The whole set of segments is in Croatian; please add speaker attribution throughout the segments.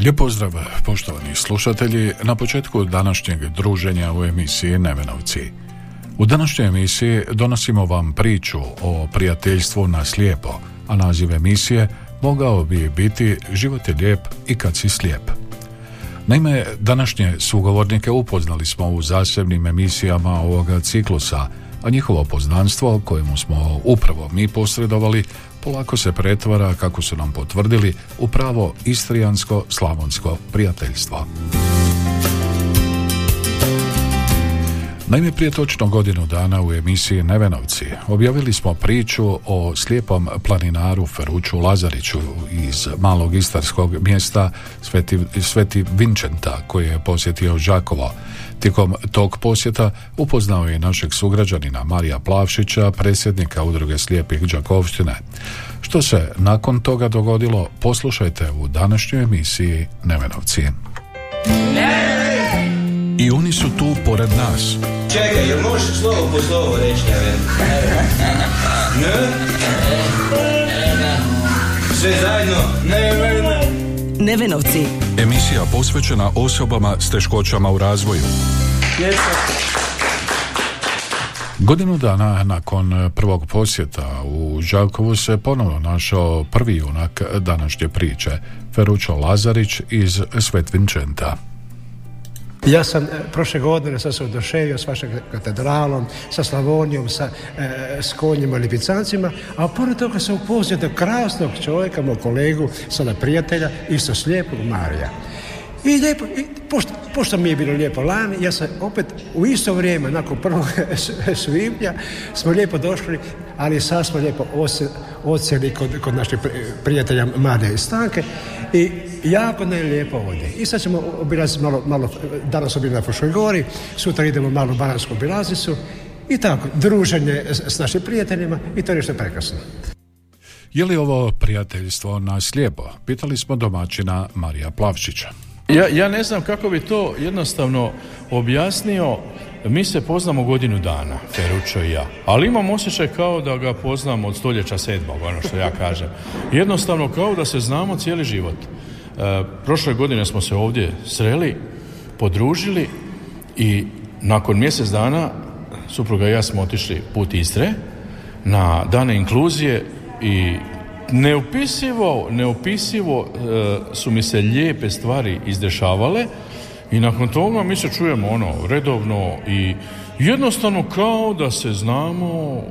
Speaker 1: Lijep pozdrav, poštovani slušatelji, na početku današnjeg druženja u emisiji Nevenovci. U današnjoj emisiji donosimo vam priču o prijateljstvu na slijepo, a naziv emisije mogao bi biti Život je lijep i kad si slijep. Naime, današnje sugovornike upoznali smo u zasebnim emisijama ovoga ciklusa, a njihovo poznanstvo, kojemu smo upravo mi posredovali, polako se pretvara, kako su nam potvrdili, u pravo istrijansko-slavonsko prijateljstvo. Naime, prije točno godinu dana u emisiji Nevenovci objavili smo priču o slijepom planinaru Feruću Lazariću iz malog istarskog mjesta Sveti, Sveti Vinčenta koji je posjetio Žakovo. Tijekom tog posjeta upoznao je našeg sugrađanina Marija Plavšića, predsjednika udruge slijepih Đakovštine. Što se nakon toga dogodilo, poslušajte u današnjoj emisiji Nevenovci. I oni su tu pored nas.
Speaker 2: Čekaj, jel možeš slovo po slovo reći ne? Ne? Sve zajedno? Ne, ne, ne.
Speaker 3: Nevenovci.
Speaker 1: Emisija posvećena osobama s teškoćama u razvoju. Godinu dana nakon prvog posjeta u Žalkovu se ponovno našao prvi junak današnje priče, Ferućo Lazarić iz Svet Vinčenta.
Speaker 4: Ja sam e, prošle godine sam se oduševio s vašom katedralom, sa Slavonijom, sa e, i lipicancima, a pored toga sam upoznao do krasnog čovjeka, moj kolegu, sada prijatelja, isto slijepog Marija. I lijepo, i pošto, pošto mi je bilo lijepo lani, ja sam opet u isto vrijeme, nakon prvog svibnja, smo lijepo došli, ali sad smo lijepo odsje- odsjeli kod, kod naših pri- prijatelja Marija i Stanke i jako nam je lijepo ovdje. I sad ćemo obilaziti malo, malo danas smo bili na Fruškoj gori, sutra idemo malo u Baransku obilaznicu i tako, druženje s, s našim prijateljima i to je nešto prekrasno.
Speaker 1: Je li ovo prijateljstvo na slijepo? Pitali smo domaćina Marija Plavšića.
Speaker 5: Ja, ja ne znam kako bi to jednostavno objasnio. Mi se poznamo godinu dana, Feručo i ja. Ali imam osjećaj kao da ga poznam od stoljeća sedmog, ono što ja kažem. Jednostavno kao da se znamo cijeli život. E, prošle godine smo se ovdje sreli, podružili i nakon mjesec dana supruga i ja smo otišli put Istre na dane inkluzije i neopisivo, neopisivo e, su mi se lijepe stvari izdešavale i nakon toga mi se čujemo ono redovno i jednostavno kao da se znamo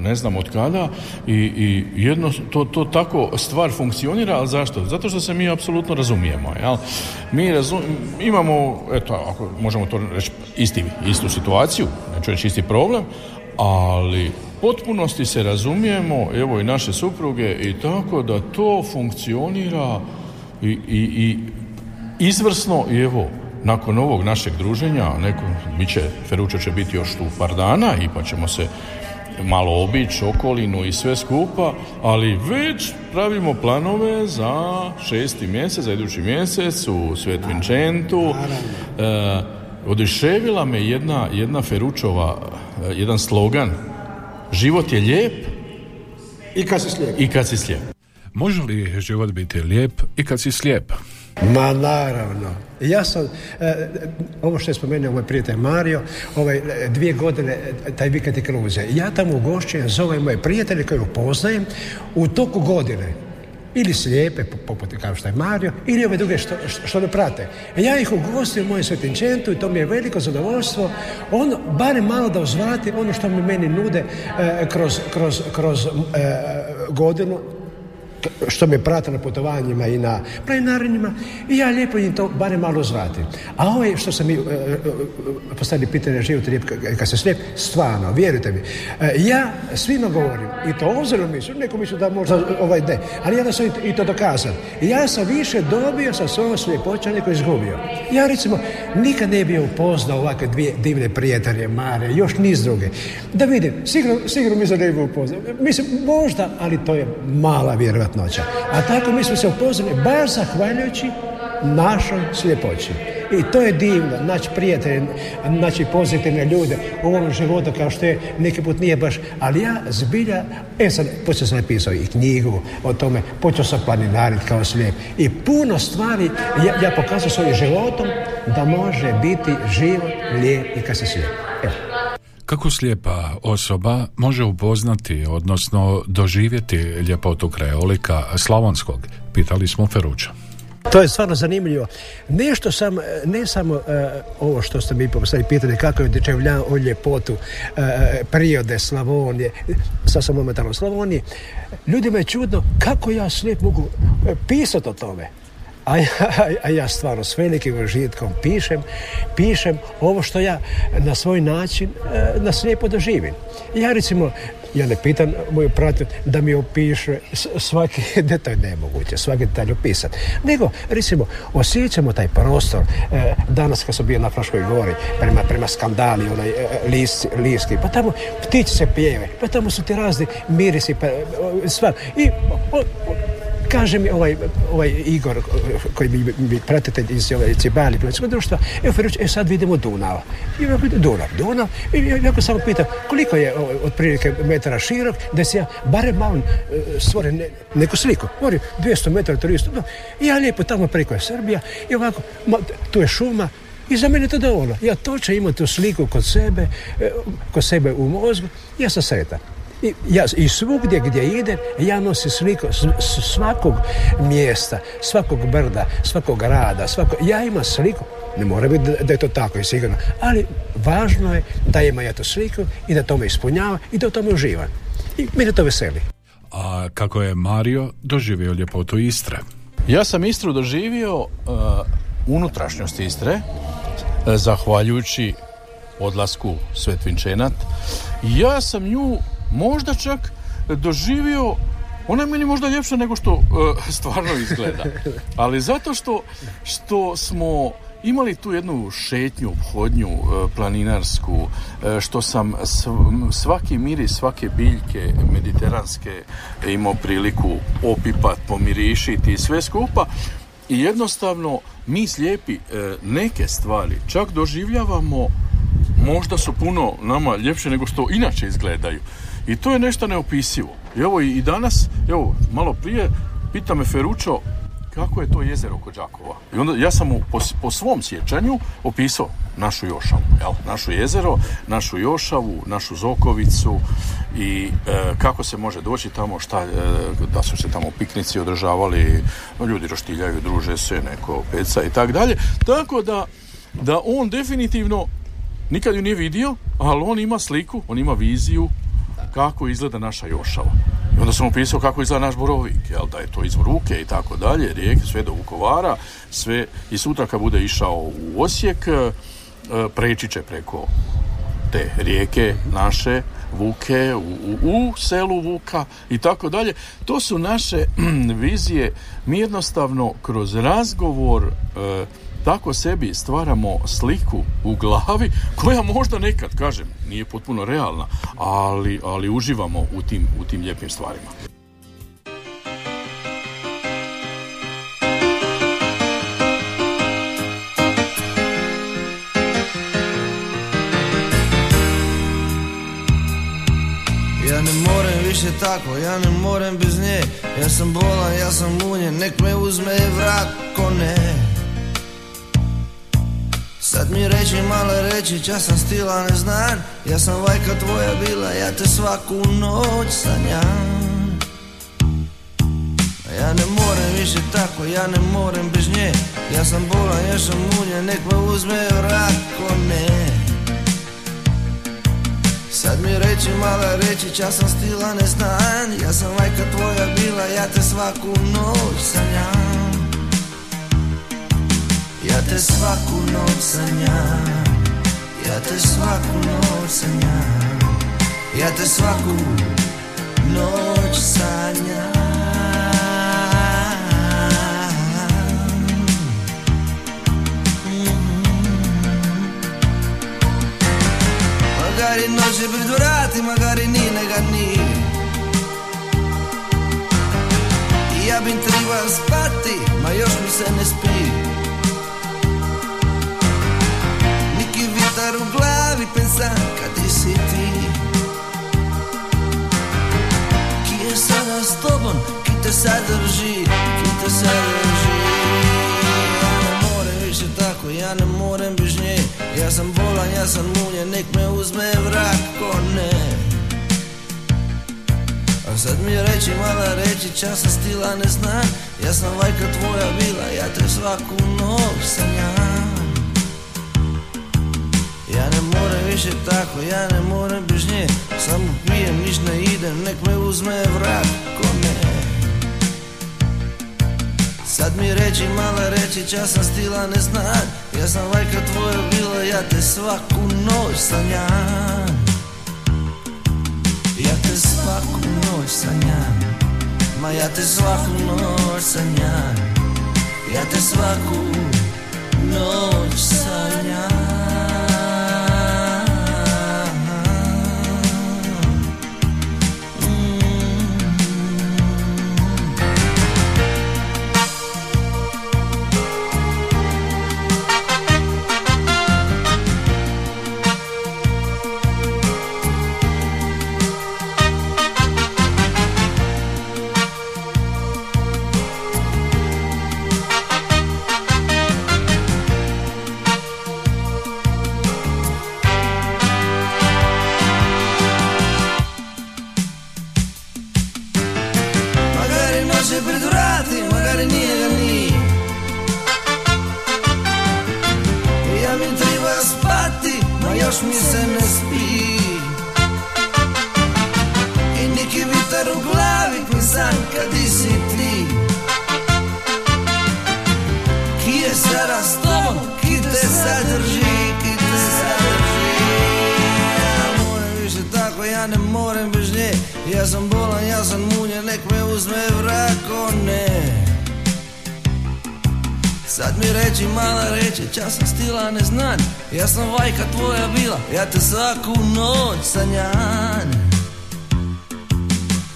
Speaker 5: ne znam od kada i, i jedno, to, to tako stvar funkcionira, ali zašto? Zato što se mi apsolutno razumijemo, jel? Mi razum, imamo, eto, ako možemo to reći, isti, istu situaciju, neću reći isti problem, ali potpunosti se razumijemo, evo i naše supruge i tako da to funkcionira i, i, i izvrsno i evo nakon ovog našeg druženja neko, bit će, Feručo će biti još tu par dana i pa ćemo se malo obići okolinu i sve skupa, ali već pravimo planove za šesti mjesec, za idući mjesec u Svet Vincentu. E, oduševila me jedna, jedna Feručova, e, jedan slogan Život je lijep
Speaker 4: I kad se slijep?
Speaker 5: i kad si slijep.
Speaker 1: Može li život biti lijep i kad si slijep?
Speaker 4: Ma naravno. Ja sam, e, ovo što je spomenuo moj prijatelj Mario, ovaj, dvije godine e, taj vikend i kruze. Ja tamo ugošćujem, zovem moje prijatelje koje upoznajem u toku godine. Ili slijepe, po- poput kao što je Mario, ili ove druge što, što, ne prate. E, ja ih ugostim u mojem svetinčentu i to mi je veliko zadovoljstvo. Ono, barem malo da uzvratim ono što mi meni nude e, kroz, kroz, kroz e, godinu, što me prate na putovanjima i na planinarenjima i ja lijepo im to barem malo zvati. A ovo je što sam mi uh, postavili pitanje život lijep kad se slijep, stvarno, vjerujte mi. ja svima govorim, i to ozirno mislim, neko misli da možda ovaj ne, ali ja da sam i to dokazan. Ja sam više dobio sa svojom slijepoćom nego izgubio. Ja recimo nikad ne bio upoznao ovakve dvije divne prijatelje, Mare, još niz druge. Da vidim, sigurno, sigurno mi se ne bi upoznao. Mislim, možda, ali to je mala vjerojatnoća. A tako mi smo se upoznali baš zahvaljujući našoj sljepoći. I to je divno, naći prijatelje, naći pozitivne ljude u ovom životu kao što je neki put nije baš, ali ja zbilja, e sad, počeo sam napisao i knjigu o tome, počeo sam planinariti kao slijep i puno stvari ja, ja pokazujem svojim životom da može biti život lijep i kad se slijep.
Speaker 1: Kako slijepa osoba može upoznati, odnosno doživjeti ljepotu krajolika slavonskog? Pitali smo Feruča.
Speaker 4: To je stvarno zanimljivo. Nešto sam, ne samo uh, ovo što ste mi postavili pitanje, kako je dečevljan o ljepotu uh, prirode Slavonije, sad sam momentalno u Slavoniji, ljudima je čudno kako ja slijep mogu pisati o tome. A ja, a ja stvarno s velikim užitkom pišem, pišem ovo što ja na svoj način uh, na slijepo doživim. Ja recimo ja ne pitam moju pratnju da mi opiše svaki detalj nemoguće, svaki detalj opisati. Nego, recimo, osjećamo taj prostor. E, danas kad sam bio na Fraškoj gori, prema, prema skandali, onaj e, lis, liski, pa tamo ptici se pjeve, pa tamo su ti razni mirisi, pa, stvar. I o, o, kaže mi ovaj, ovaj Igor koji mi, mi pratitelj iz ove Cibali društva, evo Feruć, e sad vidimo Dunav. I ja pitam, Dunav, Dunav. I ja, samo pitam, koliko je ovaj, otprilike metara širok, da se ja barem malo uh, stvorim ne, neku sliku. Mori, 200 metara, 300. No. I ja lijepo tamo preko je Srbija i ovako, ma, tu je šuma, i za mene to dovoljno. Ja točno imam tu sliku kod sebe, kod sebe u mozgu, ja sam sretan. I, ja, I svugdje gdje idem, ja nosim sliku svakog mjesta, svakog brda, svakog grada, svako, ja imam sliku. Ne mora biti da, da je to tako i sigurno, ali važno je da ima ja tu sliku i da to me ispunjava i da u tome uživam. I mene to veseli.
Speaker 1: A kako je Mario doživio ljepotu Istre?
Speaker 5: Ja sam Istru doživio uh, unutrašnjost Istre, uh, zahvaljujući odlasku Svetvinčenat. Ja sam nju možda čak doživio ona je meni možda ljepša nego što uh, stvarno izgleda. Ali zato što, što smo imali tu jednu šetnju, obhodnju uh, planinarsku, uh, što sam svaki miris, svake biljke mediteranske imao priliku opipat, pomirišiti i sve skupa. I jednostavno mi slijepi neke stvari čak doživljavamo možda su puno nama ljepše nego što inače izgledaju. I to je nešto neopisivo. I evo i danas, evo, malo prije, pita me Feručo kako je to jezero kod Đakova. I onda ja sam mu po, po svom sjećanju opisao našu Jošavu, jel? našu jezero, našu Jošavu, našu Zokovicu i e, kako se može doći tamo, šta, e, da su se tamo piknici održavali, ljudi roštiljaju, druže se, neko peca i tak dalje. Tako da, da on definitivno nikad ju nije vidio, ali on ima sliku, on ima viziju kako izgleda naša Jošava. I onda sam opisao kako izgleda naš Borovik, jel, da je to izvor ruke i tako dalje, rijeke, sve do Vukovara, sve, i sutra kad bude išao u Osijek, e, preći će preko te rijeke naše, Vuke, u, u, u selu Vuka i tako dalje. To su naše vizije. Mi jednostavno kroz razgovor e, tako sebi stvaramo sliku u glavi koja možda nekad, kažem, nije potpuno realna, ali, ali uživamo u tim, u tim lijepim stvarima.
Speaker 6: Više tako, ja ne morem bez nje Ja sam bolan, ja sam munjen, nek me uzme Reći malo reći, čas sam stila ne znam Ja sam vajka tvoja bila, ja te svaku noć sanjam. Ja ne morem više tako, ja ne morem bez nje. Ja sam bolan, ja sam munja, nek me uzme vrat ko ne. Sad mi reći mala reći, ja sam stila ne znam Ja sam majka tvoja bila, ja te svaku noć sanjam. Ja te svaku noć sanjam Ja. Te svaku noć sanjam Ja. Te svaku noć sanjam Magari noće pred vrati, magari ni nega ni. Ja bim treba spati, ma još mi se ne spi Vitar u glavi pensam kad ti si ti. Ki je sada s tobom, ki te sadrži, ki te sadrži Ja ne morem više tako, ja ne morem bez nje. Ja sam bolan, ja sam munje, nek me uzme vrak, ko ne. A sad mi reći, mala reći, čas sam stila ne znam Ja sam vajka tvoja bila, ja te svaku noć sanjam Ja ne morem više tako, ja ne morem bez nje. Samo pijem, niš ne idem, nek me uzme vrak, ko ne Sad mi reći, mala reći, čas sam stila ne znam Ja sam vajka tvoja bila, ja te svaku noć sanjam. Ja te svaku noć sanjam. Ma ja te svaku noć sanjam. Ja te svaku noć sanjam noć sanjam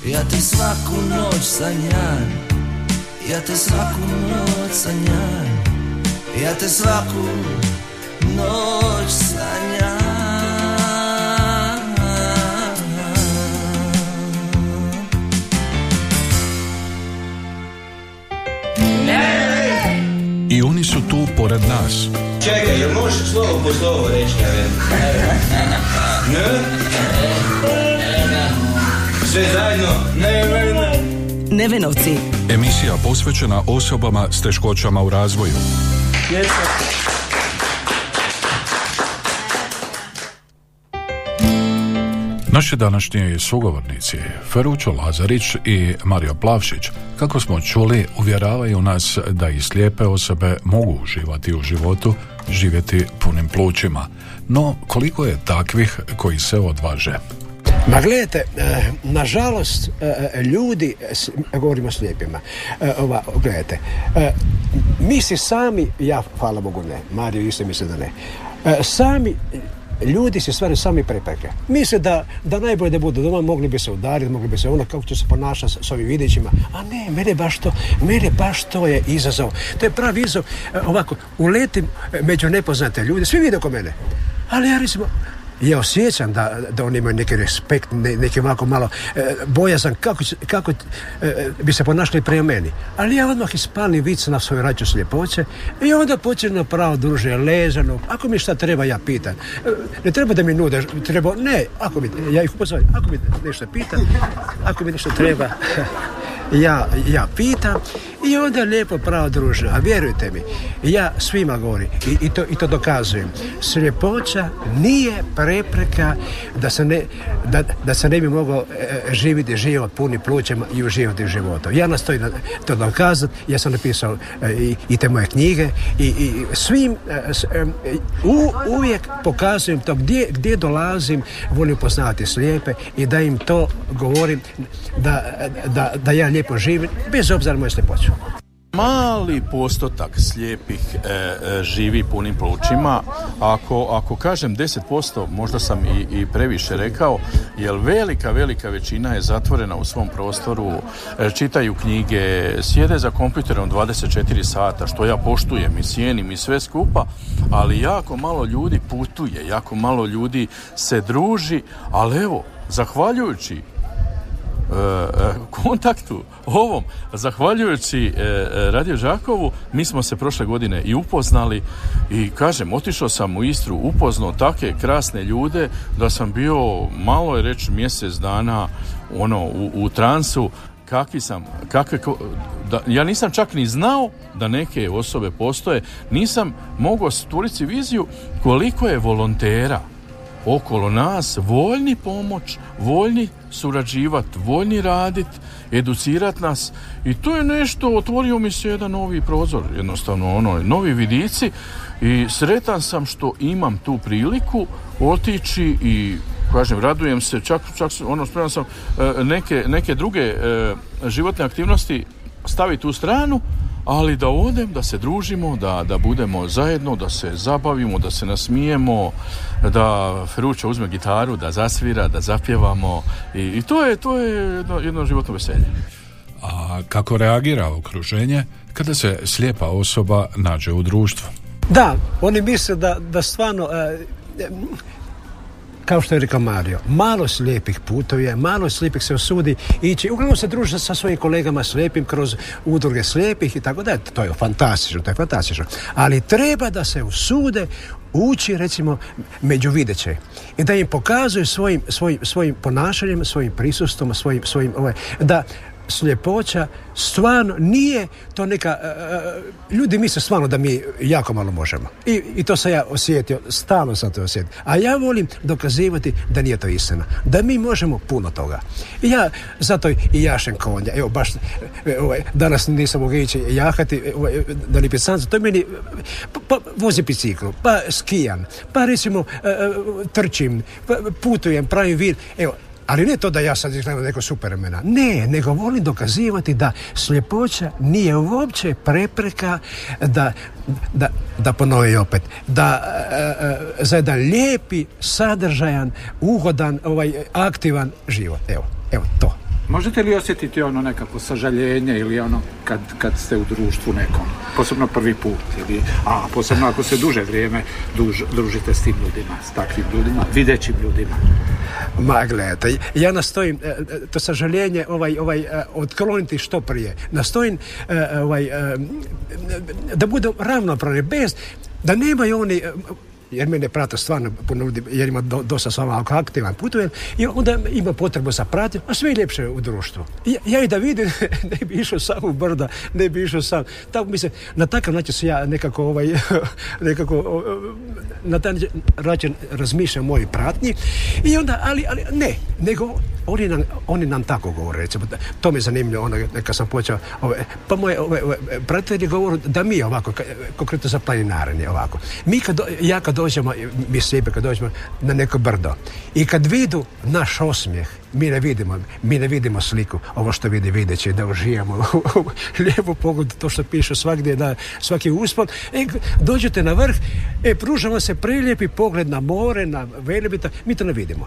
Speaker 6: Ja te svaku noć sanjam Ja te svaku noć sanjam Ja te svaku noć sanjam
Speaker 1: I oni su tu pored nas.
Speaker 2: Čekaj, jel možeš slovo po slovo reći, ja? Sve zajedno? Ne, ne, ne.
Speaker 3: Nevenovci.
Speaker 1: Emisija posvećena osobama s teškoćama u razvoju. Naši današnji sugovornici Ferućo Lazarić i Mario Plavšić, kako smo čuli, uvjeravaju nas da i slijepe osobe mogu uživati u životu, živjeti punim plućima. No, koliko je takvih koji se odvaže?
Speaker 4: Ma gledajte, e, nažalost, e, ljudi, s- govorimo o slijepima, e, ova, gledajte, mi si sami, ja hvala Bogu ne, Mario isto misli da ne, sami ljudi se stvaraju sami prepreke. Misle da, da najbolje da budu doma, mogli bi se udariti, mogli bi se ono kako će se ponašati s, s ovim videćima. A ne, mene baš to, mene baš to je izazov. To je pravi izazov. E, ovako, uletim među nepoznate ljude, svi vide oko mene. Ali ja recimo, ja osjećam da, da oni imaju neki respekt, ne, neki ovako malo e, bojazan kako, kako e, bi se ponašali prema meni. Ali ja odmah ispalim vic na svoju rađu sljepoće i onda počnem pravo druže ležano. Ako mi šta treba, ja pitam. E, ne treba da mi nude, treba, ne, ako mi, ja ih upozorim, ako mi nešto pitam, ako mi nešto treba, ja, ja pitam i onda lijepo pravo druže, a vjerujte mi, ja svima govorim i, i, to, i to dokazujem. Sljepoća nije prepreka da se ne, da, da se ne bi mogao e, živjeti život puni plućima i uživati u životu. Ja nastojim na- to dokazati, ja sam napisao e, i, i te moje knjige i, i svim e, e, u, uvijek pokazujem to gdje, gdje dolazim, volim poznavati slijepe i da im to govorim da, da, da ja lijepo živim bez obzira na moju sljepoću.
Speaker 5: Mali postotak slijepih e, e, živi punim plućima. Ako, ako kažem 10%, možda sam i, i previše rekao, jer velika, velika većina je zatvorena u svom prostoru, e, čitaju knjige, sjede za kompjuterom 24 sata, što ja poštujem i cijenim i sve skupa, ali jako malo ljudi putuje, jako malo ljudi se druži, ali evo, zahvaljujući kontaktu ovom, zahvaljujući e, e, Radio Žakovu, mi smo se prošle godine i upoznali i kažem, otišao sam u Istru, upoznao takve krasne ljude da sam bio malo je reći mjesec dana ono u, u transu. Kakvi sam, kakve, da, ja nisam čak ni znao da neke osobe postoje, nisam mogao stvoriti viziju koliko je volontera okolo nas voljni pomoć, voljni surađivat, voljni radit, educirat nas. I to je nešto, otvorio mi se jedan novi prozor, jednostavno ono, novi vidici. I sretan sam što imam tu priliku otići i kažem, radujem se, čak, čak ono, spreman sam e, neke, neke druge e, životne aktivnosti staviti u stranu, ali da odem, da se družimo, da, da budemo zajedno, da se zabavimo, da se nasmijemo, da Feruća uzme gitaru, da zasvira, da zapjevamo i, i to je, to je jedno, jedno životno veselje.
Speaker 1: A kako reagira okruženje kada se slijepa osoba nađe u društvu?
Speaker 4: Da, oni misle da, da stvarno, e, kao što je rekao Mario, malo slijepih putuje, malo slijepih se osudi ići. Uglavnom se druže sa svojim kolegama slijepim kroz udruge slijepih i tako da. To je fantastično, to je fantastično. Ali treba da se usude ući recimo među videće i da im pokazuju svojim, svojim, svojim ponašanjem, svojim prisustvom, svojim, svojim ovaj, da sljepoća stvarno nije to neka e, ljudi misle stvarno da mi jako malo možemo. I, i to sam ja osjetio stalno sam to osjetio. A ja volim dokazivati da nije to istina da mi možemo puno toga. I ja zato i jašem konja. Evo baš e, ovaj, danas nisam mogao ići jahati ovaj, da li pisanca to meni pa, pa vozi biciklu pa skijan pa recimo e, trčim pa, putujem pravim vid evo ali ne to da ja sad izgledam neko supermena. Ne, nego volim dokazivati da sljepoća nije uopće prepreka da, da, da ponovi opet, da e, e, za jedan lijepi, sadržajan, ugodan, ovaj, aktivan život. Evo, evo to.
Speaker 7: Možete li osjetiti ono nekako sažaljenje ili ono kad, kad ste u društvu nekom, posebno prvi put ili, a posebno ako se duže vrijeme duž, družite s tim ljudima, s takvim ljudima, videćim ljudima.
Speaker 4: Ma gledajte, ja nastojim e, e, to sažaljenje ovaj, ovaj, e, otkloniti što prije. Nastojim ovaj, da budu ravnopravni, bez da nemaju oni jer mene prate stvarno puno ljudi, jer ima do, dosta s vama ako aktivan putujem i onda ima potrebu za pratim, a sve je ljepše u društvu. Ja, ja i da vidim, ne bi išao sam u brda, ne bi išao sam. Tako mislim, na takav način se ja nekako ovaj, nekako na taj način razmišljam o mojoj pratnji i onda, ali, ali ne, nego oni nam, oni nam tako govore, recimo, to mi je zanimljivo, ono, kad sam počeo, ove, pa moje ove, ove, pratitelji govore da mi ovako, konkretno za planinarenje ovako, mi kad, ja kad dođemo, mi sebe kad dođemo na neko brdo i kad vidu naš osmijeh, mi ne vidimo, mi ne vidimo sliku, ovo što vidi videće, da užijamo lijepo pogled, to što piše svagdje, da svaki uspon, e, dođete na vrh, e, pružamo se prelijepi pogled na more, na velebita, mi to ne vidimo.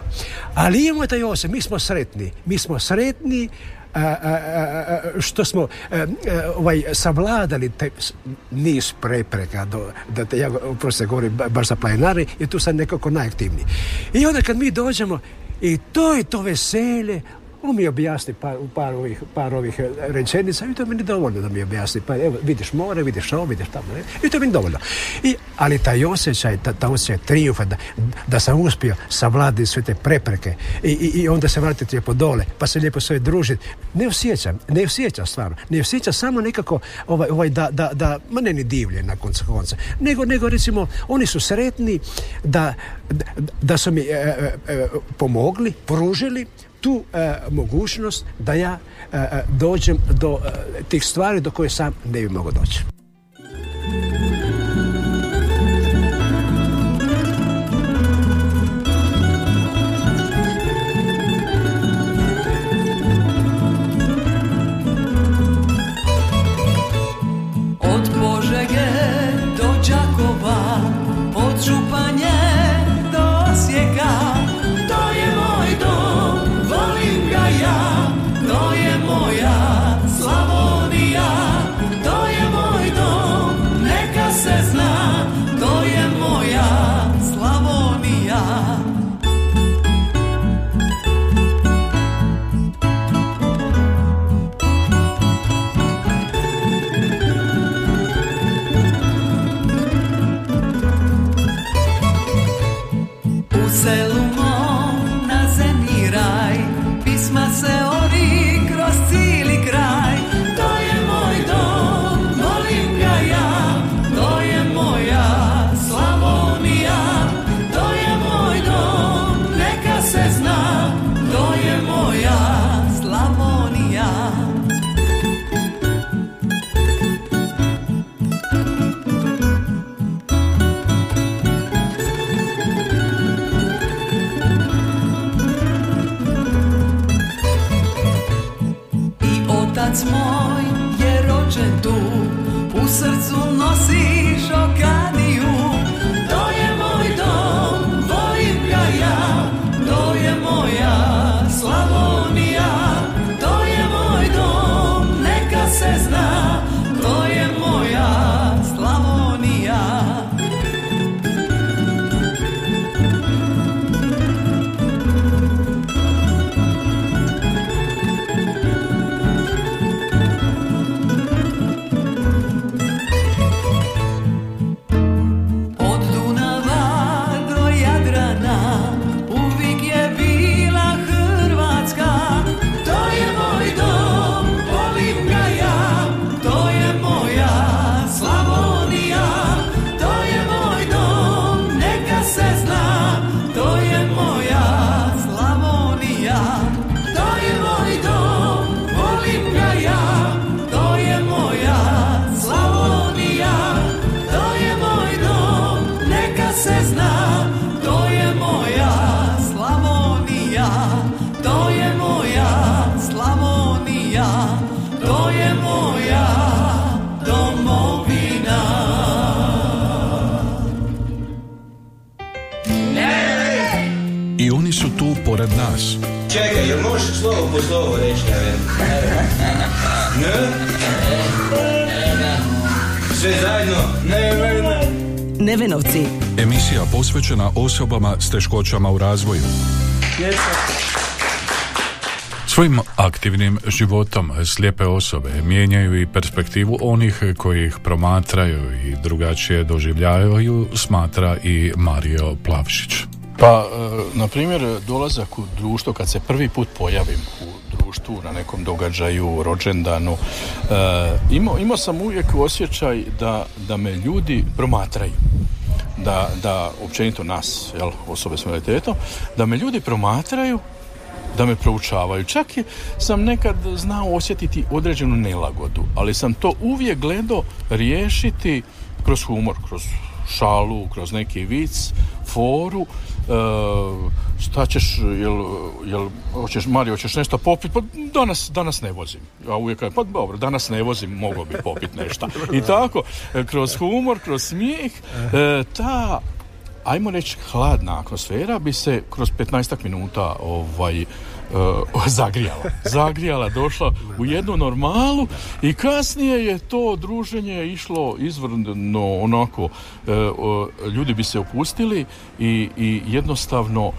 Speaker 4: Ali imamo taj osjećaj, mi smo sretni, mi smo sretni a, a, a, što smo a, a, ovaj, savladali te, niz prepreka do, da te, ja prosto govorim ba- baš za planinari i tu sam nekako najaktivniji. I onda kad mi dođemo i to je to veselje on mi objasni par, par ovih, par ovih e, rečenica i to je dovoljno da mi objasni. Pa evo, vidiš more, vidiš ovo, vidiš tamo. Ne? I to je dovoljno. I, ali taj osjećaj, ta, ta osjećaj triumfa, da, da sam uspio savladiti sve te prepreke i, i, i onda se vratiti lijepo dole, pa se lijepo sve družiti. Ne osjećam, ne osjećam stvarno. Ne osjećam samo nekako ovaj, ovaj da, da, da, ma ne ni divlje na koncu konca. Nego, nego recimo, oni su sretni da, da, da su mi e, e, e, pomogli, pružili tu e, mogućnost da ja e, e, dođem do e, tih stvari do koje sam ne bi mogao doći.
Speaker 8: Neka se I
Speaker 1: oni su tu pored nas.
Speaker 2: Čekaj, jel možeš slovo po slovo reći, ne? Sve zajedno? Ne, ne, ne.
Speaker 3: Nevenovci.
Speaker 1: Emisija posvećena osobama s teškoćama u razvoju. Svojim aktivnim životom slijepe osobe mijenjaju i perspektivu onih koji ih promatraju i drugačije doživljavaju, smatra i Mario Plavšić.
Speaker 5: Pa, e, na primjer, dolazak u društvo, kad se prvi put pojavim u društvu, na nekom događaju, rođendanu, e, imao, imao sam uvijek osjećaj da, da me ljudi promatraju. Da, da općenito nas, jel, osobe s invaliditetom, da me ljudi promatraju da me proučavaju. Čak je, sam nekad znao osjetiti određenu nelagodu, ali sam to uvijek gledao riješiti kroz humor, kroz šalu, kroz neki vic, foru, e, šta ćeš, jel, jel, hoćeš, Mario, hoćeš nešto popit? Pa danas, danas ne vozim. Ja uvijek pa dobro, danas ne vozim, mogao bi popit nešto. I tako, e, kroz humor, kroz smijeh, e, ta ajmo reći hladna atmosfera bi se kroz 15 minuta ovaj uh, zagrijala. Zagrijala, došla u jednu normalu i kasnije je to druženje išlo izvrno onako, uh, ljudi bi se opustili i, i jednostavno uh,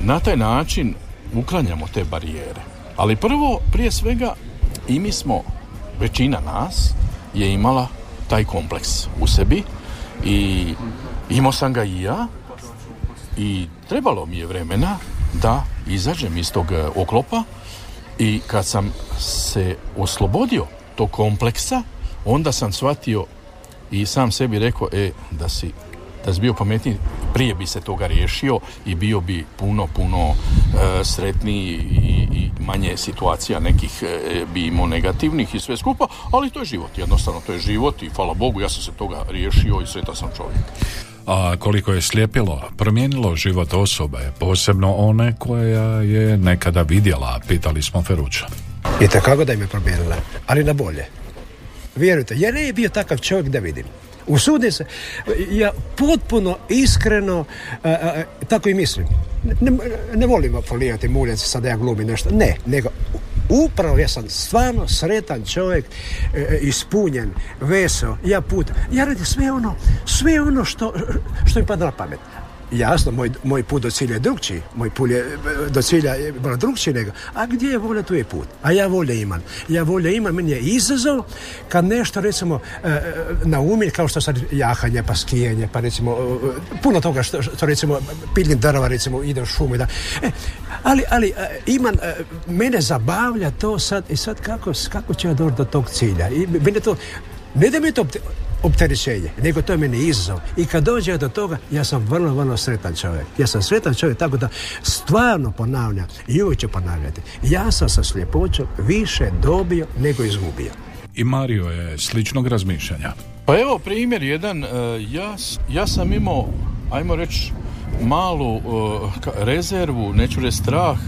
Speaker 5: na taj način uklanjamo te barijere. Ali prvo, prije svega, i mi smo, većina nas je imala taj kompleks u sebi i imao sam ga i ja i trebalo mi je vremena da izađem iz tog e, oklopa i kad sam se oslobodio tog kompleksa, onda sam shvatio i sam sebi rekao, e, da si da si bio pametniji, prije bi se toga riješio i bio bi puno, puno e, sretniji i, i manje situacija nekih e, bi imao negativnih i sve skupa, ali to je život, jednostavno to je život i hvala Bogu ja sam se toga riješio i sretan sam čovjek.
Speaker 1: A koliko je slijepilo, promijenilo život osobe, posebno one koja je nekada vidjela, pitali smo Feruća.
Speaker 4: I kako da im je promijenila, ali na bolje. Vjerujte, ja ne je bio takav čovjek da vidim. Usudim se, ja potpuno iskreno a, a, tako i mislim. Ne, ne volim folirati muljac sad da ja glumim nešto. Ne, nego upravo ja sam stvarno sretan čovjek e, ispunjen, veso, ja put, ja radim sve ono, sve ono što, što mi pada pamet. Jasno, moj, moj put do cilja je drugčiji. Moj put je do cilja je malo drugčiji nego. A gdje je volja, tu je put. A ja volje imam. Ja volje imam, meni je izazov kad nešto recimo e, na umilj, kao što sad jahanje, pa skijanje, pa recimo e, puno toga što, što recimo pilnim drva, recimo ide u šumu. Da. E, ali, ali e, imam, mene zabavlja to sad i sad kako, kako ću ja doći do tog cilja. I mene to, ne da mi to opterećenje, nego to je meni izazov. I kad dođe do toga, ja sam vrlo, vrlo sretan čovjek. Ja sam sretan čovjek, tako da stvarno ponavljam i uvijek ću ponavljati. Ja sam sa sljepoćom više dobio nego izgubio.
Speaker 1: I Mario je sličnog razmišljanja.
Speaker 5: Pa evo primjer jedan, e, ja, ja sam imao, ajmo reći, malu uh, rezervu, neću reći strah,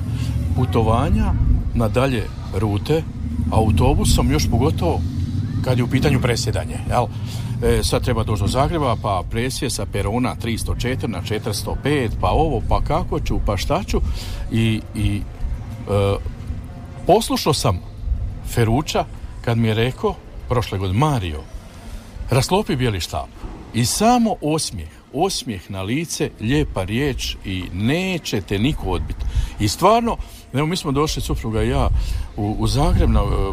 Speaker 5: putovanja na dalje rute, autobusom, još pogotovo kad je u pitanju presjedanje. Jel? E, sad treba doći do Zagreba, pa presje sa perona 304 na 405, pa ovo, pa kako ću, pa šta ću. I, i e, poslušao sam Feruča kad mi je rekao, prošle godine, Mario, raslopi bijeli štap. I samo osmijeh, osmijeh na lice, lijepa riječ i neće te niko odbiti. I stvarno, evo mi smo došli, supruga i ja, u, u Zagreb na, e,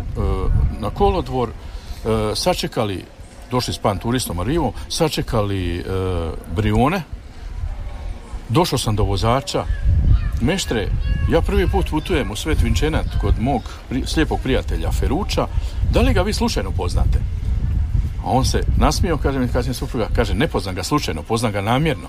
Speaker 5: na kolodvor, e, sačekali došli s pan turistom Arivom, sačekali e, Brione, došao sam do vozača, Meštre, ja prvi put putujem u Svet Vinčenat kod mog pri, slijepog prijatelja Feruča, da li ga vi slučajno poznate? A on se nasmio, kaže mi kasnije supruga, kaže ne poznam ga slučajno, poznam ga namjerno.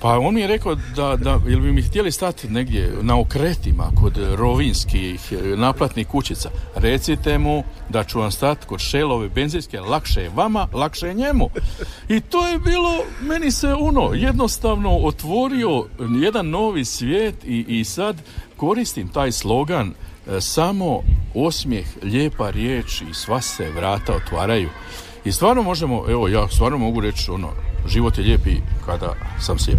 Speaker 5: Pa on mi je rekao da, da jel bi mi htjeli stati negdje na okretima kod rovinskih naplatnih kućica. Recite mu da ću vam stati kod šelove benzinske, lakše je vama, lakše je njemu. I to je bilo, meni se ono, jednostavno otvorio jedan novi svijet i, i sad koristim taj slogan e, samo osmijeh, lijepa riječ i sva se vrata otvaraju. I stvarno možemo, evo ja stvarno mogu reći ono, život je lijepi kada sam slijep.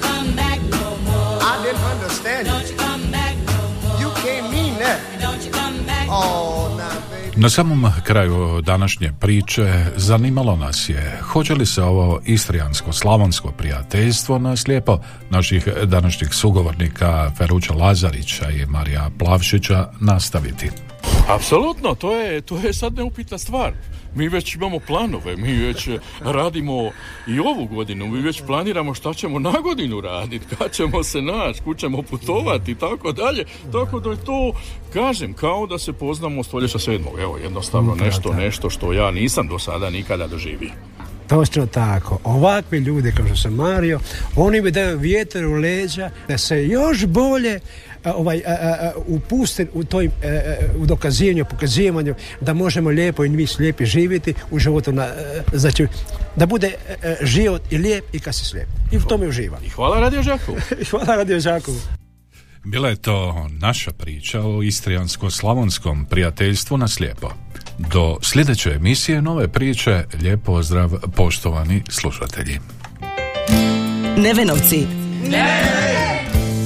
Speaker 9: come back no more.
Speaker 10: I didn't understand
Speaker 9: you no
Speaker 10: can't mean that.
Speaker 9: Don't
Speaker 10: Oh, baby.
Speaker 1: Na samom kraju današnje priče zanimalo nas je hoće li se ovo istrijansko-slavonsko prijateljstvo na naših današnjih sugovornika Feruća Lazarića i Marija Plavšića nastaviti.
Speaker 5: Apsolutno, to je, to je sad neupitna stvar. Mi već imamo planove, mi već eh, radimo i ovu godinu, mi već planiramo šta ćemo na godinu raditi, kad ćemo se naći, kud ćemo putovati i tako dalje. Tako da je to, kažem, kao da se poznamo stoljeća sedmog. Evo, jednostavno nešto, nešto što ja nisam do sada nikada doživio.
Speaker 4: Točno tako. Ovakvi ljudi kao što sam Mario, oni mi daju vjetar u leđa da se još bolje ovaj, a, a, a, upuste u toj a, a, u dokazivanju, pokazivanju da možemo lijepo i mi slijepi živjeti u životu na, a, znači da bude život i lijep i kad se slijep. I u tome uživa.
Speaker 5: I hvala Radio Žakovu.
Speaker 4: Hvala Radio Žakovu.
Speaker 1: Bila je to naša priča o istrijansko-slavonskom prijateljstvu na slijepo. Do sljedeće emisije nove priče, lijep pozdrav poštovani slušatelji.
Speaker 3: Nevenovci.